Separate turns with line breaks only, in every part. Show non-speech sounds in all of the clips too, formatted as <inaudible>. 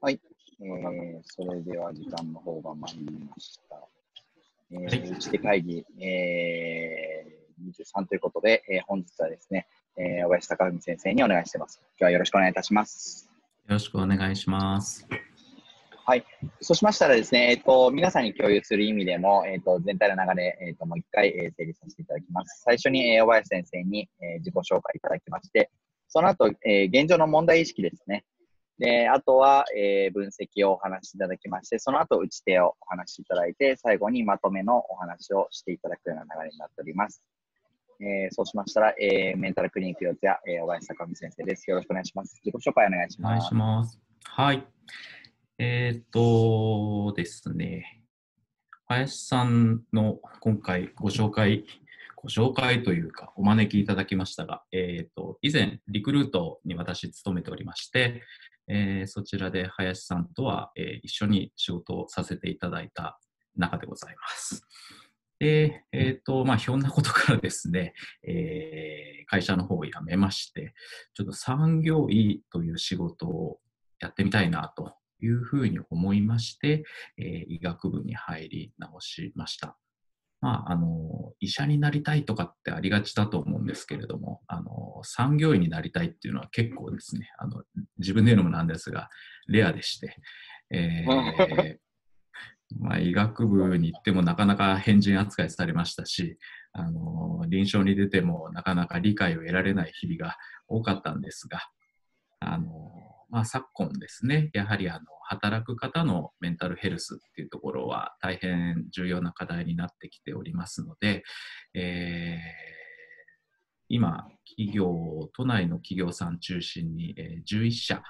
はい、えー、それでは時間の方が参りました。えー、打ち手会議、えー、23ということで、えー、本日はですね、えー、小林隆文先生にお願いしてます。今日はよろしくお願いいたします。
よろしくお願いします。
はい。そうしましたらですね、えっ、と、皆さんに共有する意味でも、えっ、と、全体の流れ、えっ、と、もう一回、えー整理させていただきます。最初に、えー、小林先生に、えー自己紹介いただきまして、その後、えー現状の問題意識ですね。で、あとは、えー分析をお話しいただきまして、その後、打ち手をお話しいただいて、最後にまとめのお話をしていただくような流れになっております。えーそうしましたら、えーメンタルクリニック四谷、えー小林坂美先生です。よろしくお願いします。自己紹介お願いします
お願いし。ます。はい。えっ、とですね、林さんの今回ご紹介、ご紹介というか、お招きいただきましたが、えっ、と、以前、リクルートに私勤めておりまして、えーそちらで林さんとは、えー一緒に仕事をさせていただいた中でございます。で、えっ、と、まあ、ひょんなことからですね、え会社の方を辞めまして、ちょっと産業医という仕事をやってみたいなというふうに思いまして、え医学部に入り直しました。まあ、あの、医者になりたいとかってありがちだと思うんですけれども、あの、産業医になりたいっていうのは結構ですね、あの、自分で言うのもなんですが、レアでして、えーまあ、医学部に行ってもなかなか変人扱いされましたし、あの臨床に出てもなかなか理解を得られない日々が多かったんですが、あのまあ、昨今ですね、やはりあの働く方のメンタルヘルスっていうところは大変重要な課題になってきておりますので、えー今、企業、都内の企業さん中心に、えー11社、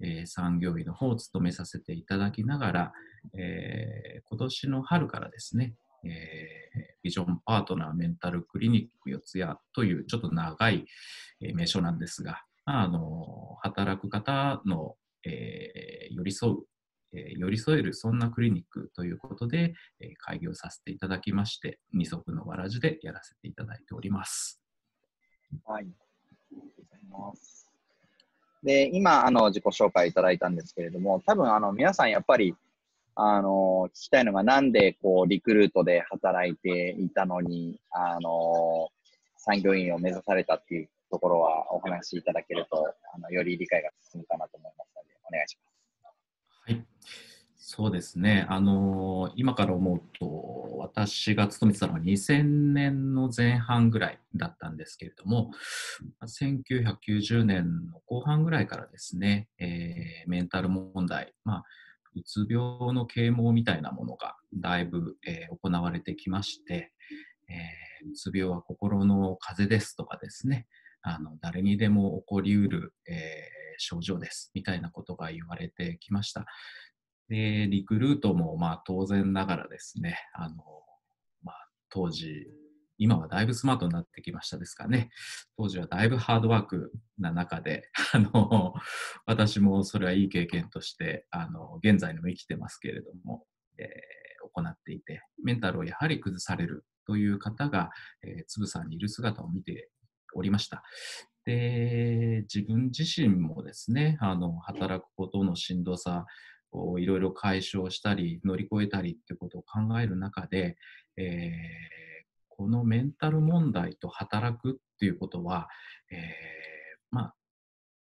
えー産業医の方を務めさせていただきながら、えー今年の春からですね、えービジョンパートナーメンタルクリニック四谷というちょっと長い、名称なんですが、あの働く方の、えー寄り添う、えー寄り添えるそんなクリニックということで、えー開業させていただきまして、二足のわらじでやらせていただいております。
はい。ありがとうございます。で、今、あの、自己紹介いただいたんですけれども、多分、あの、皆さんやっぱり、あの、聞きたいのが、なんで、こう、リクルートで働いていたのに、あの、産業医を目指されたっていうところはお話しいただけると、あの、より理解が進むかなと思いますので、お願いします。
はい、そうですね、あのー今から思うと、私が勤めてたのは2000年の前半ぐらいだったんですけれども、1990年の後半ぐらいからですね、えーメンタル問題、まあ、うつ病の啓蒙みたいなものがだいぶ、えー行われてきまして、えーうつ病は心の風邪ですとかですね、あの誰にでも起こりうる、えー症状ですみたいなことが言われてきました。で、リクルートもまあ当然ながらですね、あのまあ、当時、今はだいぶスマートになってきましたですかね。当時はだいぶハードワークな中で、<laughs> あの私もそれはいい経験として、あの現在にも生きてますけれども、えー行っていて、メンタルをやはり崩されるという方が、えーつぶさんにいる姿を見ておりました。で、自分自身もですね、あの働くことのしんどさをいろいろ解消したり、乗り越えたりっていうことを考える中で、えーこのメンタル問題と働くっていうことは、えーま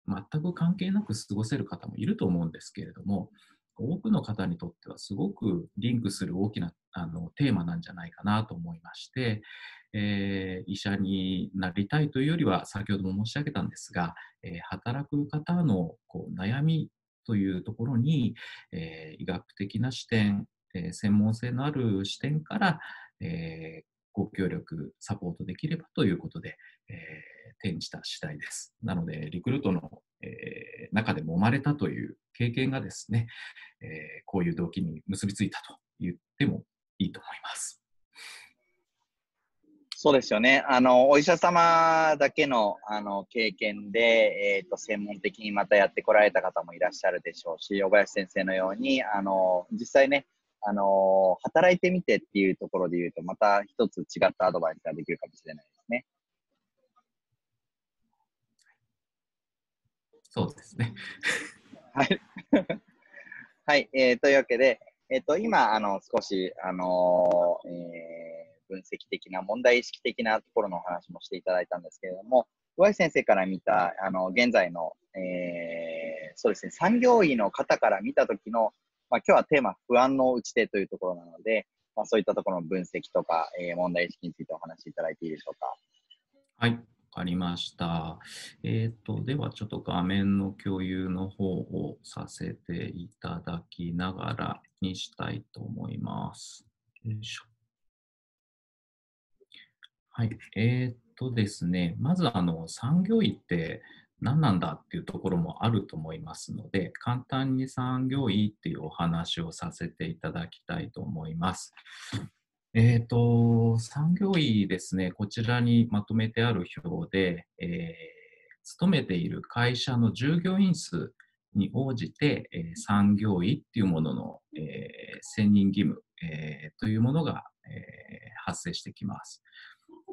あ、全く関係なく過ごせる方もいると思うんですけれども、多くの方にとってはすごくリンクする大きなあのテーマなんじゃないかなと思いまして、えー医者になりたいというよりは、先ほども申し上げたんですが、えー働く方のこう悩みというところに、えー医学的な視点、え専門性のある視点から、えご協力、サポートできればということで、え転じた次第です。なので、リクルートの、え中で揉まれたという経験がですね、えこういう動機に結びついたと言ってもいいと思います。
そうですよね。あの、お医者様だけの、あの、経験で、えっ、と、専門的にまたやってこられた方もいらっしゃるでしょうし、小林先生のように、あの、実際ね、あの、働いてみてっていうところで言うと、また一つ違ったアドバイスができるかもしれないですね。
そうですね。
はい。<laughs> はい、えーというわけで、えっ、と、今、あの、少し、あのーえー分析的な、問題意識的なところのお話もしていただいたんですけれども、上井先生から見た、あの、現在の、えーそうですね、産業医の方から見たときの、まあ、今日はテーマ、不安の打ち手というところなので、まあ、そういったところの分析とか、えー問題意識についてお話しいただいていいでしょうか。
はい、わかりました。えっ、と、ではちょっと画面の共有の方をさせていただきながらにしたいと思います。よいしょ。はい、えっ、とですね、まずあの産業医って何なんだっていうところもあると思いますので、簡単に産業医っていうお話をさせていただきたいと思います。えっ、と、産業医ですね、こちらにまとめてある表で、えー勤めている会社の従業員数に応じて、えー産業医っていうものの、えー選任義務、えーというものが、えー発生してきます。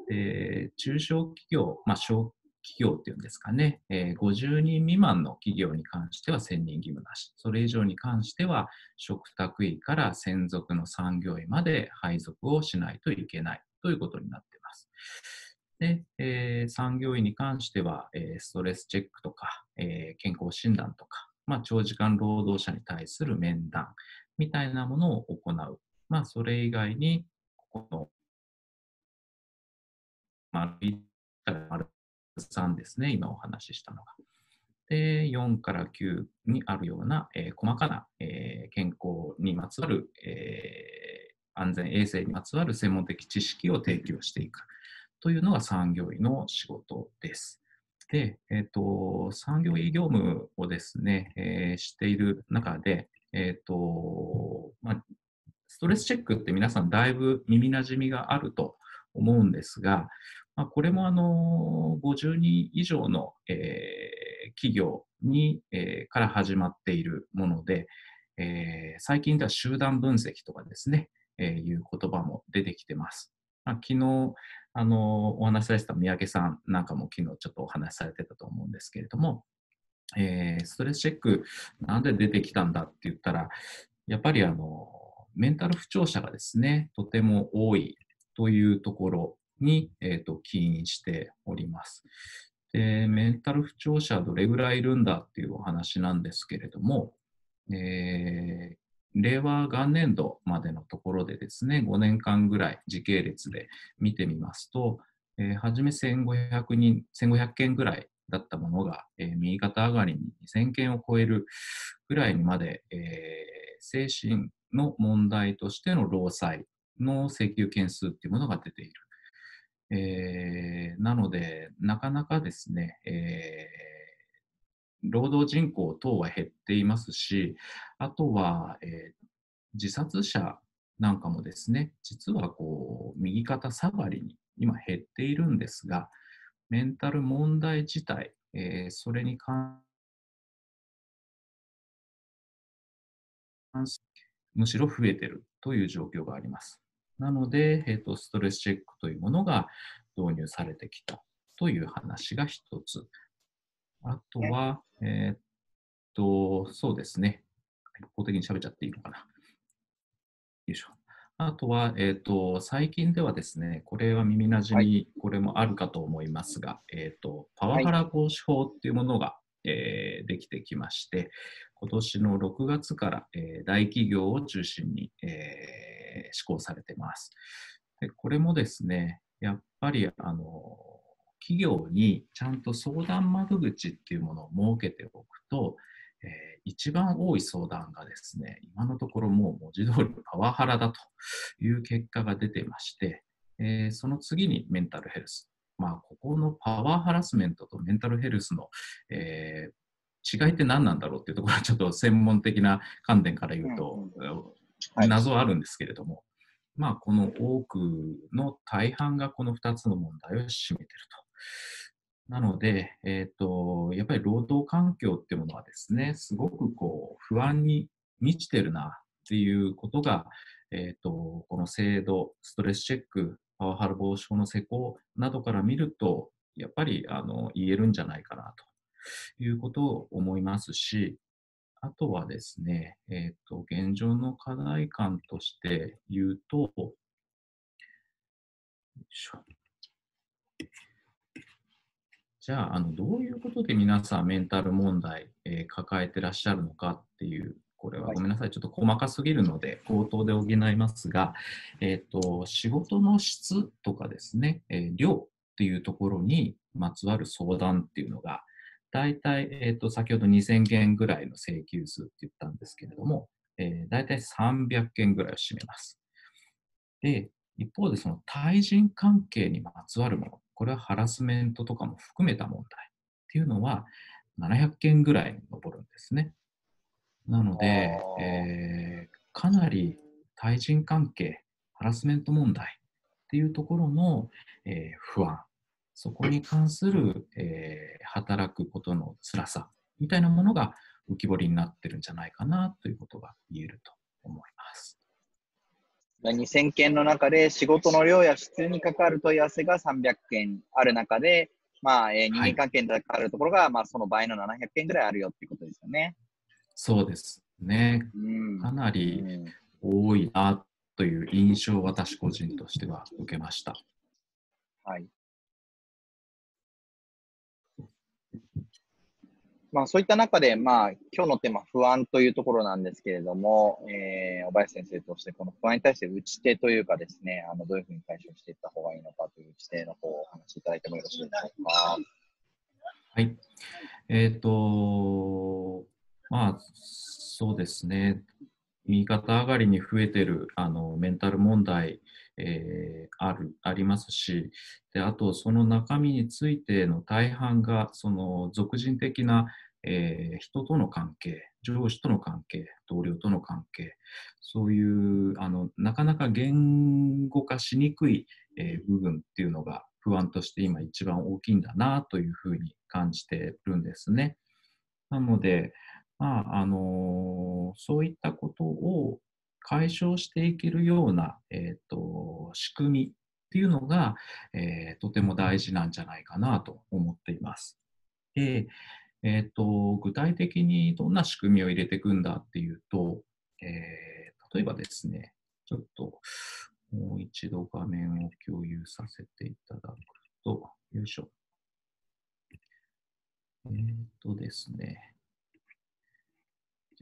で中小企業、まあ、小企業っていうんですかね、えー50人未満の企業に関しては選任義務なし、それ以上に関しては、嘱託医から専属の産業医まで配属をしないといけないということになっています。で、えー産業医に関しては、えーストレスチェックとか、えー健康診断とか、まあ、長時間労働者に対する面談みたいなものを行う。まあ、それ以外に、この、丸1から丸3ですね、今お話ししたのが。で、4から9にあるような、えー細かな、えー健康にまつわる、えー安全衛生にまつわる専門的知識を提供していくというのが産業医の仕事です。で、えっ、と、産業医業務をですね、えーしている中で、えっ、と、まあ、ストレスチェックって皆さんだいぶ耳なじみがあると思うんですが、まあ、これもあの50人以上の、えー企業に、えーから始まっているもので、えー最近では集団分析とかですね、えいう言葉も出てきてます。まあ、昨日あのお話しされてた三宅さんなんかも昨日ちょっとお話しされてたと思うんですけれども、えーストレスチェックなんで出てきたんだって言ったら、やっぱりあのメンタル不調者がですね、とても多いというところに、えーと起因しております。で、メンタル不調者はどれぐらいいるんだっていうお話なんですけれども、えー令和元年度までのところでですね、5年間ぐらい時系列で見てみますと、えー初め1500人、1500件ぐらいだったものが、えー右肩上がりに2000件を超えるぐらいにまで、えー精神の問題としての労災の請求件数っていうものが出ている。えーなので、なかなかですね、えー労働人口等は減っていますし、あとは、えー自殺者なんかもですね、実はこう右肩下がりに今減っているんですが、メンタル問題自体、えーそれに関すむしろ増えているという状況があります。なので、えーと、ストレスチェックというものが導入されてきたという話が一つ。あとは、えーっと、そうですね。一方的に喋っちゃっていいのかな。よいしょ。あとは、えーっと、最近ではですね、これは耳なじみ、これもあるかと思いますが、えーっと、パワハラ防止法っていうものが、えーできてきまして、今年の6月から、えー大企業を中心に、えー施行されてます。でこれもですね、やっぱりあの企業にちゃんと相談窓口っていうものを設けておくと、えー一番多い相談がですね、今のところもう文字通りパワハラだという結果が出てまして、えーその次にメンタルヘルス。まあ、ここのパワーハラスメントとメンタルヘルスの、えー違いって何なんだろうっていうところはちょっと専門的な観点から言うと、
はい
謎はあるんですけれども、まあ、この多くの大半がこの2つの問題を占めていると。なので、えっ、と、やっぱり労働環境っていうものはですね、すごくこう、不安に満ちてるなっていうことが、えっ、と、この制度、ストレスチェック、パワハラ防止法の施行などから見ると、やっぱりあの言えるんじゃないかなということを思いますし、あとはですね、えっ、と、現状の課題感として言うと、じゃあ、あのどういうことで皆さんメンタル問題、えー抱えてらっしゃるのかっていう、これは
はい
ごめんなさい、ちょっと細かすぎるので、口頭で補いますが、えっ、と、仕事の質とかですね、えー量っていうところにまつわる相談っていうのが、大体、えっ、と、先ほど2000件ぐらいの請求数って言ったんですけれども、えー、大体300件ぐらいを占めます。で、一方でその対人関係にまつわるもの、これはハラスメントとかも含めた問題っていうのは700件ぐらいに上るんですね。なのでえーかなり対人関係、ハラスメント問題っていうところの、えー不安、そこに関する、えー働くことの辛さみたいなものが浮き彫りになってるんじゃないかなということが言えると思います。
2000件の中で仕事の量や質に関わる問い合わせが300件ある中で、まあ、えー人間関係に関わるところが、まあ、その倍の700件ぐらいあるよっていうことですよね。
そうですね。
うん。
かな
う
り
ん
多いなという印象を私個人としては受けました。
はい。まあ、そういった中で、まあ、今日のテーマ、不安というところなんですけれども、えー、小林先生として、この不安に対して打ち手というかですね、あのどういうふうに対処していった方がいいのかという打ち手の方をお話しいただいてもよろしいでしょうか。
はい。えっ、と、まあ、そうですね。右肩上がりに増えてるあのメンタル問題、えーあるありますしで、あとその中身についての大半がその俗人的な、えー人との関係、上司との関係、同僚との関係、そういうあのなかなか言語化しにくい、えー部分っていうのが不安として今一番大きいんだなというふうに感じてるんですね。なので、まああのそういったことを解消していけるような、えー、と仕組みっていうのが、えーとても大事なんじゃないかなと思っています。で、えー、と具体的にどんな仕組みを入れていくんだっていうと、えー例えばですね、ちょっともう一度画面を共有させていただくと、よいしょ。えっ、とですね、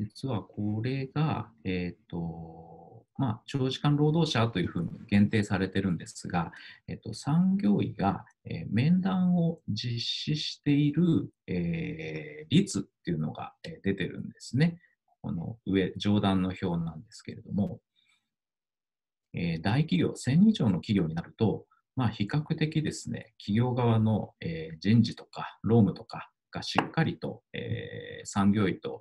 実はこれが、えっ、と、まあ、長時間労働者というふうに限定されてるんですが、えっ、と、産業医が、えー面談を実施している、え率っていうのが、え出てるんですね。この上、上段の表なんですけれども、え大企業、1000以上の企業になると、まあ、比較的ですね、企業側の、え人事とか労務とかがしっかりと、え産業医と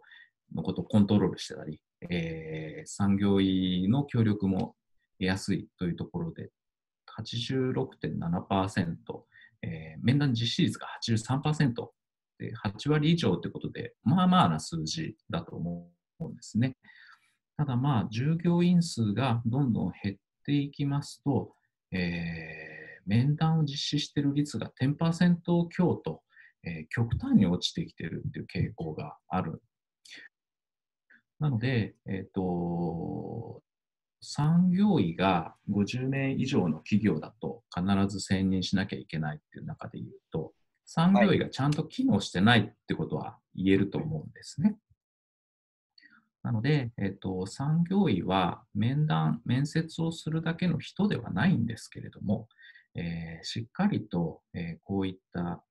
のことをコントロールしてたり、えー産業医の協力も得やすいというところで、86.7%、えー面談実施率が83%で、8割以上ということで、まあまあな数字だと思うんですね。ただまあ、従業員数がどんどん減っていきますと、えー面談を実施している率が10%強と、えー極端に落ちてきているっていう傾向がある。なので、えっ、と、産業医が50年以上の企業だと必ず選任しなきゃいけないっていう中で言うと、産業医がちゃんと機能してないってことは言えると思うんですね。なので、えっと、産業医は面談、面接をするだけの人ではないんですけれども、えーしっかりと、えーこういった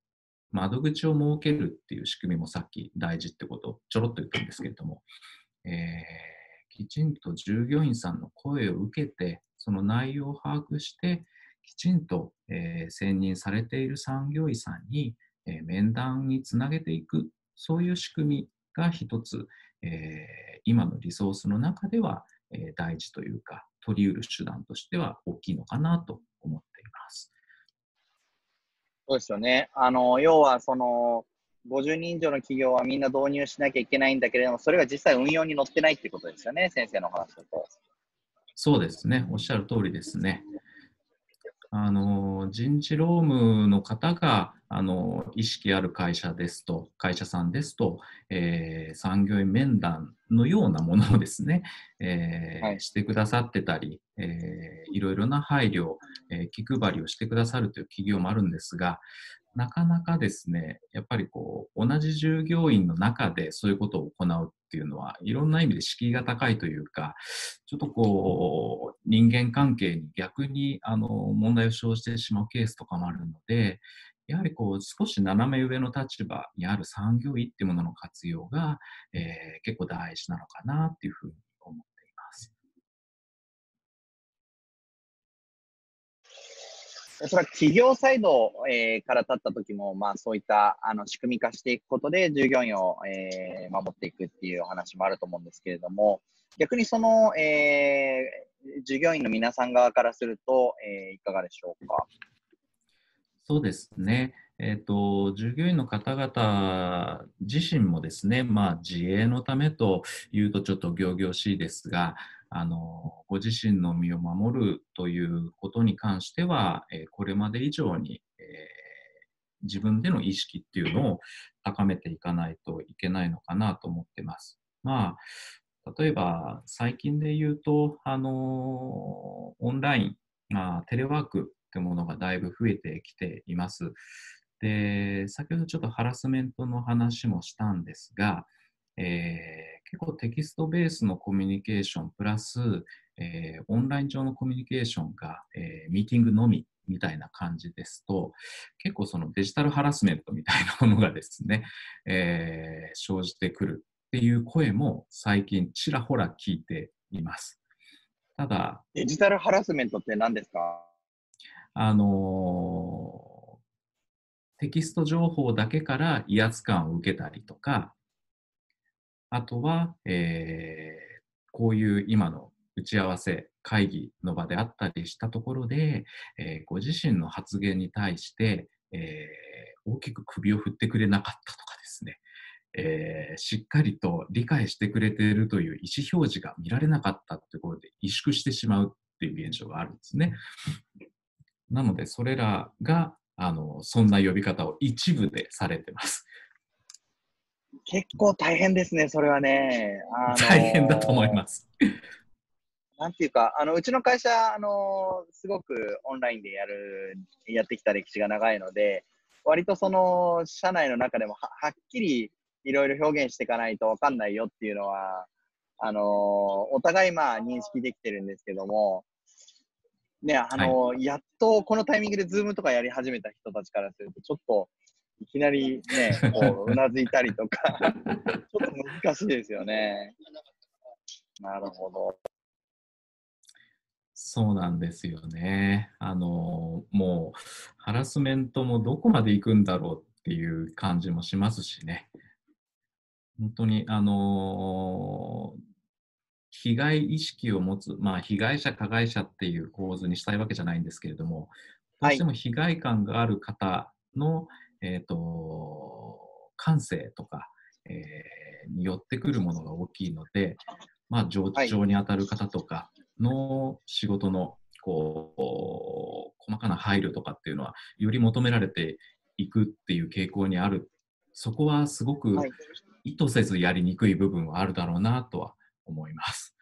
窓口を設けるっていう仕組みもさっき大事ってことをちょろっと言ったんですけれども、えーきちんと従業員さんの声を受けて、その内容を把握して、きちんと、えー選任されている産業医さんに、えー面談につなげていく、そういう仕組みが一つ、えー今のリソースの中では、えー大事というか、取り得る手段としては大きいのかなと思っています。
そうですよね。あの、要は、その、50人以上の企業はみんな導入しなきゃいけないんだけれども、それが実際運用に乗ってないってことですよね、先生の話だと。
そうですね、おっしゃる通りですね。あの人事労務の方があの意識ある会社ですと、会社さんですと、えー、産業医面談のようなものをですね、えーはい、してくださってたり、えー、いろいろな配慮、えー、気配りをしてくださるという企業もあるんですが、なかなかですね、やっぱりこう、同じ従業員の中でそういうことを行うっていうのは、いろんな意味で敷居が高いというか、ちょっとこう、人間関係に逆にあの問題を生じてしまうケースとかもあるので、やはりこう少し斜め上の立場にある産業医っていうものの活用が、えー、結構大事なのかなっていうふうに
それは企業サイド、えー、から立った時も、まあ、そういったあの仕組み化していくことで従業員を、えー、守っていくっていうお話もあると思うんですけれども、逆にその、えー、従業員の皆さん側からすると、えー、いかがでしょうか？
そうですね。えっ、ー、と、従業員の方々自身もですね、まあ、自衛のためというとちょっと仰々しいですが、あの、ご自身の身を守るということに関しては、え、これまで以上に、え、自分での意識っていうのを高めていかないといけないのかなと思ってます。まあ、例えば最近で言うと、あの、オンライン、まあ、テレワークってものがだいぶ増えてきています。で、先ほどちょっとハラスメントの話もしたんですが、えー、結構テキストベースのコミュニケーションプラス、えー、オンライン上のコミュニケーションが、えー、ミーティングのみみたいな感じですと、結構そのデジタルハラスメントみたいなものがですね、<laughs> えー、生じてくるっていう声も最近ちらほら聞いています。ただ、
デジタルハラスメントって何ですか？
あのテキスト情報だけから威圧感を受けたりとか、あとは、えー、こういう今の打ち合わせ、会議の場であったりしたところで、えー、ご自身の発言に対して、えー、大きく首を振ってくれなかったとかですね、えー、しっかりと理解してくれているという意思表示が見られなかったというころで萎縮してしまうっていう現象があるんですね。なので、それらが、あの、そんな呼び方を一部でされてます。
結構大変ですね、それはね。
あのー、大変だと思います。
なんていうか、あのうちの会社、あのー、すごくオンラインでやる、やってきた歴史が長いので、割とその社内の中でもははっきりいろいろ表現していかないと分かんないよっていうのは、あのー、お互いまあ認識できてるんですけども、ね、あの、はい、やっとこのタイミングでズームとかやり始めた人たちからすると、ちょっといきなりね、<laughs> こう、うなずいたりとかちょっと難しいですよね。なるほど。
そうなんですよね。あの、もう、ハラスメントもどこまで行くんだろうっていう感じもしますしね。本当に、あの被害意識を持つ、まあ、被害者、加害者っていう構図にしたいわけじゃないんですけれども、どうしても被害感がある方の、えーと、感性とか、えー、によってくるものが大きいので、まあ、上長に当たる方とかの仕事のこう細かな配慮とかっていうのはより求められていくっていう傾向にあるそこはすごく意図せずやりにくい部分はあるだろうなとは思います。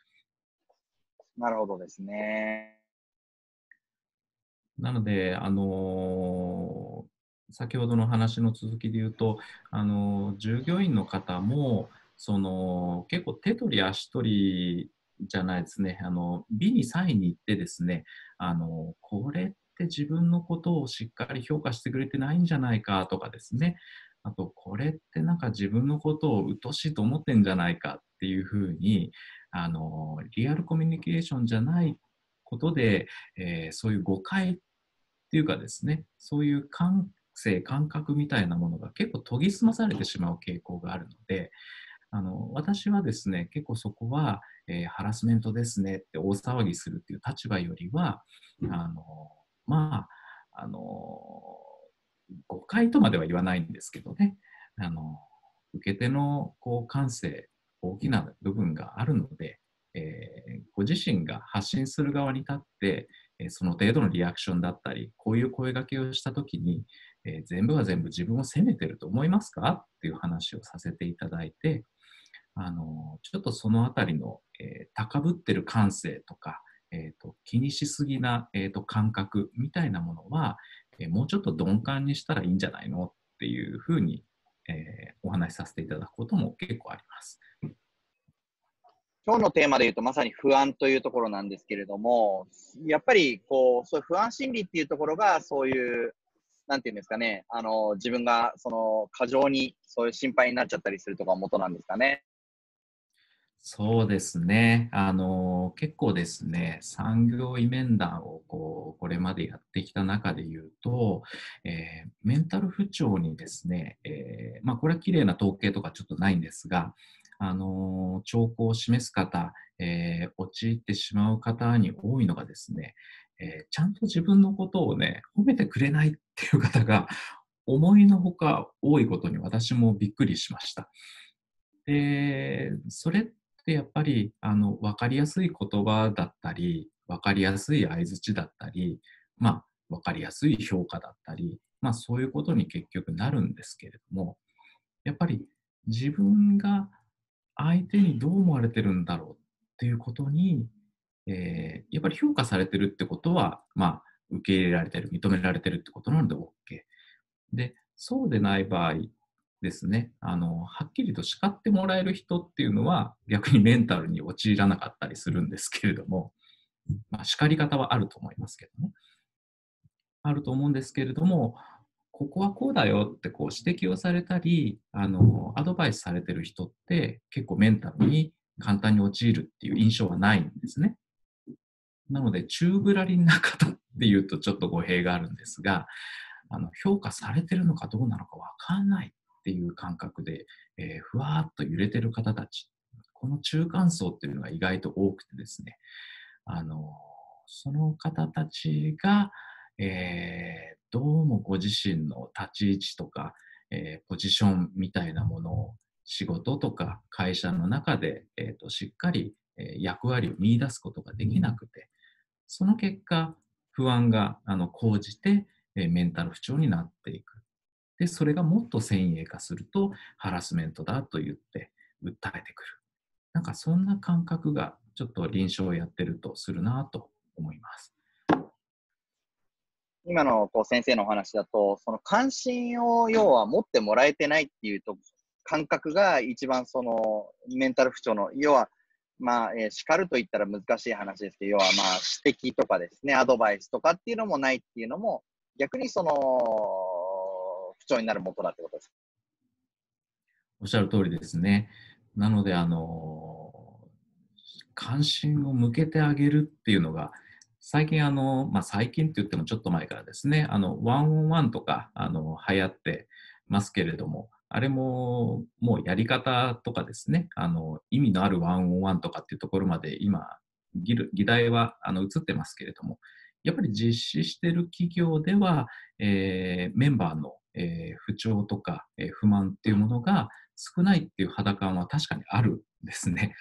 なるほどですね。
なので、あのー、先ほどの話の続きで言うと、あの、従業員の方も、その結構手取り足取りじゃないですね、あの美に際に行ってですね、あのこれって自分のことをしっかり評価してくれてないんじゃないかとかですね、あとこれってなんか自分のことを鬱陶しいと思ってんじゃないかっていうふうにあのリアルコミュニケーションじゃないことで、えー、そういう誤解っていうかですねそういう感性感覚みたいなものが結構研ぎ澄まされてしまう傾向があるのであの私はですね結構そこは、えー、ハラスメントですねって大騒ぎするっていう立場よりはあのまああの誤解とまでは言わないんですけどね。あの受け手のこう感性大きな部分があるので、えー、ご自身が発信する側に立って、えー、その程度のリアクションだったりこういう声がけをした時に、えー、全部が全部自分を責めてると思いますか？っていう話をさせていただいて、あのちょっとそのあたりの、えー、高ぶってる感性とか、えーと、気にしすぎな、えーと、感覚みたいなものは、えー、もうちょっと鈍感にしたらいいんじゃないの？っていうふうに、えー、お話しさせていただくことも結構あります。
今日のテーマで言うとまさに不安というところなんですけれども、やっぱりこう、そういう不安心理っていうところが、そういう、なんていうんですかね、あの、自分がその過剰にそういう心配になっちゃったりするとか元なんですかね。
そうですね。あの、結構ですね、産業医面談をこう、これまでやってきた中で言うと、えー、メンタル不調にですね、えー、まあ、これは綺麗な統計とかちょっとないんですが、あの、兆候を示す方、えー、陥ってしまう方に多いのがですね、えちゃんと自分のことをね、褒めてくれないっていう方が <laughs> 思いのほか多いことに私もびっくりしました。で、それってやっぱりあの分かりやすい言葉だったり、分かりやすい相づちだったり、まあ、分かりやすい評価だったり、まあ、そういうことに結局なるんですけれども、やっぱり自分が相手にどう思われてるんだろうっていうことに、えー、やっぱり評価されてるってことは、まあ、受け入れられてる、認められてるってことなので OK。で、そうでない場合ですね、あの、はっきりと叱ってもらえる人っていうのは逆にメンタルに陥らなかったりするんですけれども、まあ、叱り方はあると思いますけどね。あると思うんですけれども、ここはこうだよってこう指摘をされたり、あの、アドバイスされてる人って結構メンタルに簡単に陥るっていう印象はないんですね。なので、宙ぶらりんな方っていうとちょっと語弊があるんですが、あの評価されてるのかどうなのかわかんないっていう感覚で、えー、ふわーっと揺れてる方たち、この中間層っていうのが意外と多くてですね、あのその方たちが、えー、どうもご自身の立ち位置とか、えー、ポジションみたいなものを仕事とか会社の中で、えーと、しっかり、役割を見出すことができなくて、その結果、不安があの講じて、えメンタル不調になっていく。で、それがもっと先鋭化すると、ハラスメントだと言って訴えてくる。なんかそんな感覚がちょっと臨床をやってるとするなと思います。
今のこう先生のお話だと、その関心を要は持ってもらえてないっていうと感覚が一番そのメンタル不調の、要はまあ、えー、叱ると言ったら難しい話ですけど、要はまあ指摘とかですね、アドバイスとかっていうのもないっていうのも、逆にその不調になる元だってことです。
おっしゃる通りですね。なので、あの、関心を向けてあげるっていうのが、最近あの、まあ、最近って言ってもちょっと前からですね、あの、ワンオンワンとか、あの、流行ってますけれども、あれも、もうやり方とかですね、あの、意味のあるワンオンワンとかっていうところまで今、議題はあの移ってますけれども、やっぱり実施している企業では、えー、メンバーのえー、不調とか、えー、不満っていうものが少ないっていう肌感は確かにあるんですね。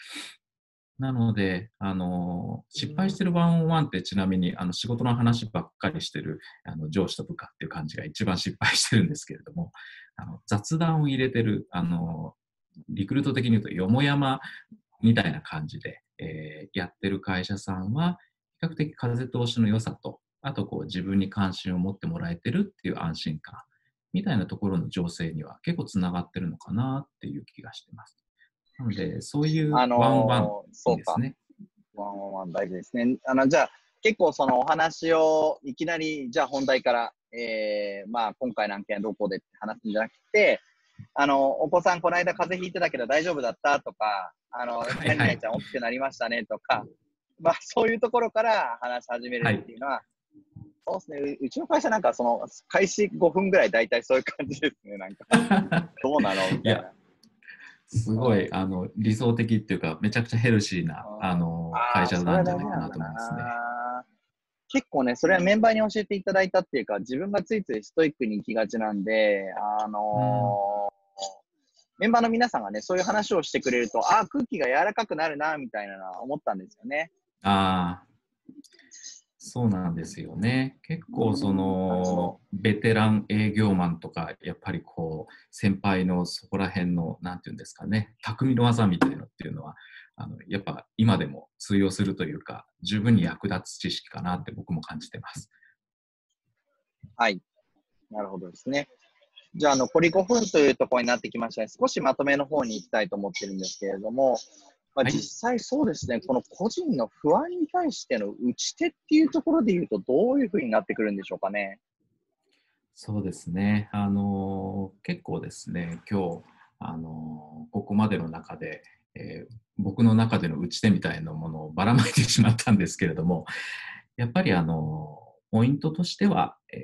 なので、あの失敗してるワンオンワンってちなみにあの仕事の話ばっかりしてるあの上司と部下っていう感じが一番失敗してるんですけれども、あの雑談を入れてる、あのリクルート的に言うとよもやまみたいな感じで、えー、やってる会社さんは比較的風通しの良さと、あとこう自分に関心を持ってもらえてるっていう安心感みたいなところの情勢には結構つながってるのかなっていう気がしてます。なので、そういうワンワンですね。
ワンワン大事ですね。あのじゃあ、結構そのお話をいきなり、じゃあ本題から、えー、まあ今回の案件はどこでって話すんじゃなくて、あの、お子さんこの間風邪ひいてたけど大丈夫だったとか、あの、何々ちゃん大きくなりましたねとか、まあそういうところから話し始めるっていうのは、はいそうですね。うちの会社なんか、その、開始5分ぐらい大体そういう感じですね。なんか、<laughs> どうなの？みたいな。
すごい、あの、理想的っていうか、めちゃくちゃヘルシーな、あの、会社なんじゃないかなと思いますね。
結構ね、それはメンバーに教えていただいたっていうか、自分がついついストイックに行きがちなんで、あのーうん、メンバーの皆さんがね、そういう話をしてくれると、ああ、空気が柔らかくなるな、みたいなのは思ったんですよね。
ああ。そうなんですよね。結構そのベテラン営業マンとかやっぱりこう先輩のそこら辺のなんていうんですかね匠の技みたいなのっていうのはあのやっぱ今でも通用するというか十分に役立つ知識かなって僕も感じてます。
はい。なるほどですね。じゃあ残り5分というところになってきましたね。少しまとめの方に行きたいと思ってるんですけれども、まあ、実際そうですね、はい、この個人の不安に対しての打ち手っていうところでいうと、どういうふうになってくるんでしょうかね。
そうですね、あの結構ですね、今日あのここまでの中で、えー、僕の中での打ち手みたいなものをばらまいてしまったんですけれども、やっぱりあのポイントとしては、え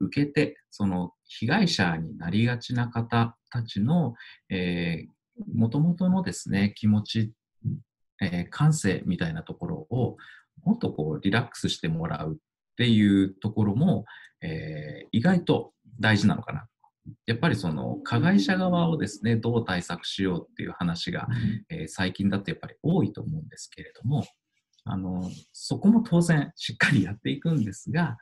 ー、受け手、その被害者になりがちな方たちの、えもともとのですね、気持ちえー、感性みたいなところをもっとこうリラックスしてもらうっていうところも、えー、意外と大事なのかな。やっぱりその加害者側をですね、どう対策しようっていう話が、えー、最近だとやっぱり多いと思うんですけれども、あの、そこも当然しっかりやっていくんですが、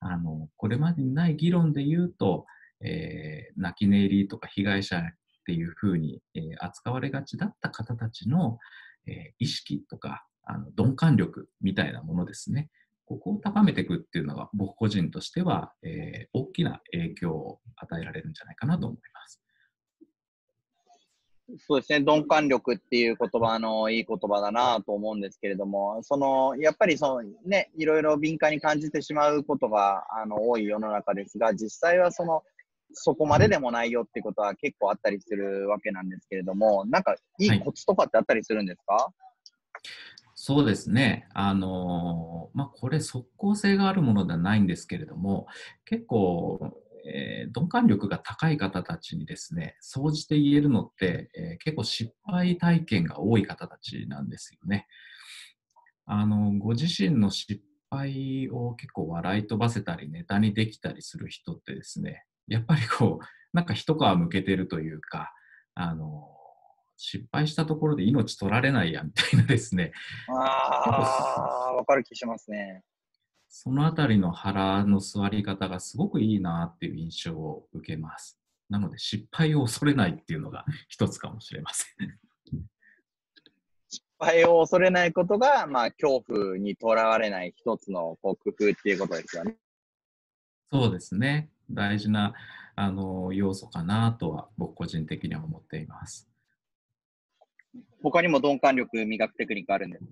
あの、これまでにない議論で言うと、えー、泣き寝入りとか被害者っていうふうに、えー、扱われがちだった方たちの、えー、意識とかあの鈍感力みたいなものですね。ここを高めていくっていうのが僕個人としては、えー、大きな影響を与えられるんじゃないかなと思います。
そうですね、鈍感力っていう言葉のいい言葉だなと思うんですけれども、そのやっぱりその、ね、いろいろ敏感に感じてしまうことがあの多い世の中ですが、実際はそのそこまででもないよってことは結構あったりするわけなんですけれども、なんかいいコツとかってあったりするんですか、はい、
そうですね。あのまあ、これ即効性があるものではないんですけれども、結構、えー、鈍感力が高い方たちにですね、総じて言えるのって、えー、結構失敗体験が多い方たちなんですよね。あの、ご自身の失敗を結構笑い飛ばせたりネタにできたりする人ってですね、やっぱりこう、なんか一皮むけてるというか、あの、失敗したところで命取られないやみたいなですね。
ああ、わかる気しますね。
そのあたりの腹の座り方がすごくいいなっていう印象を受けます。なので失敗を恐れないっていうのが一つかもしれません。
失敗を恐れないことが、まあ、恐怖にとらわれない一つのこう工夫っていうことですよね。
そうですね。大事なあの要素かなとは僕個人的には思っています。
他にも鈍感力磨くテクニックあるんです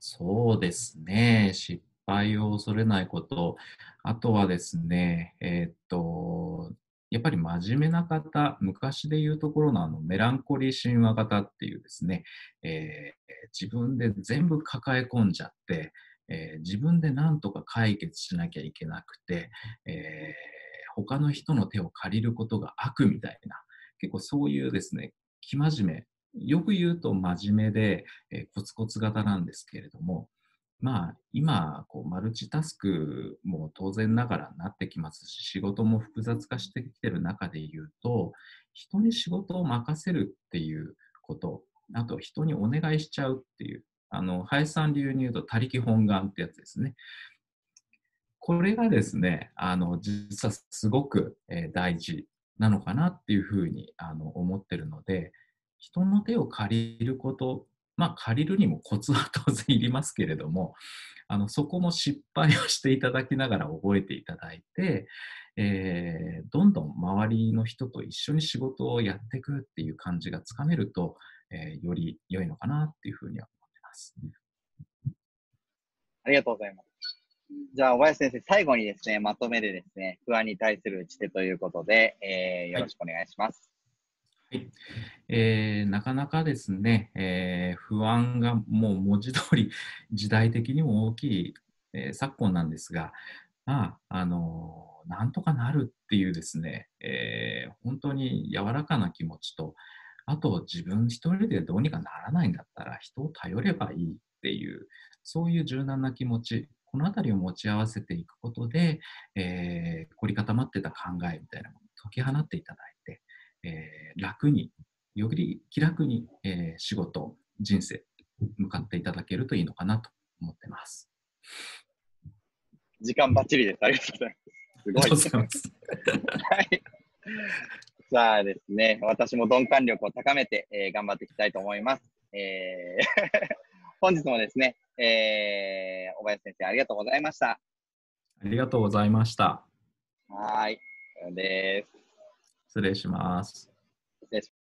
そうですね。失敗を恐れないこと。あとはですね、えー、っと、やっぱり真面目な方、昔で言うところのあのメランコリー神話型っていうですね、えー、自分で全部抱え込んじゃって、えー、自分で何とか解決しなきゃいけなくて、えー、他の人の手を借りることが悪みたいな、結構そういうですね、生真面目、よく言うと真面目で、えー、コツコツ型なんですけれども、まあ、今こう、マルチタスクも当然ながらなってきますし、仕事も複雑化してきてる中で言うと、人に仕事を任せるっていうこと、あと人にお願いしちゃうっていう、あの、林さん流に言うと、他力本願ってやつですね。これがですね、あの、実はすごく、えー、大事なのかなっていうふうにあの思ってるので、人の手を借りること、まあ、借りるにもコツは <laughs> 当然いりますけれども、あのそこも失敗をしていただきながら覚えていただいて、えー、どんどん周りの人と一緒に仕事をやっていくっていう感じがつかめると、えー、より良いのかなっていうふうにはます。
ありがとうございます。じゃあ、小林先生、最後にですね、まとめでですね、不安に対する打ち手ということで、えー、よろしくお願いします。
はい、えー、なかなかですね、えー、不安がもう文字通り <laughs> 時代的にも大きい、えー、昨今なんですが、まあ、あの、なんとかなるっていうですね、え、本当に柔らかな気持ちと、あと自分一人でどうにかならないんだったら人を頼ればいいっていう、そういう柔軟な気持ち、このあたりを持ち合わせていくことで、え、凝り固まってた考えみたいなものを解き放っていただいて、えー、楽に、より気楽に、えー、仕事、人生、向かっていただけるといいのかなと思ってます。
時間ばっちりです。ありがとうございます。すごい。い。はい。さあですね、私も鈍感力を高めて、えー、頑張っていきたいと思います。えー <laughs> 本日もですね、えー、小林先生ありがとうございました。あ
りがとうございました。
はい。で
す。
失礼します。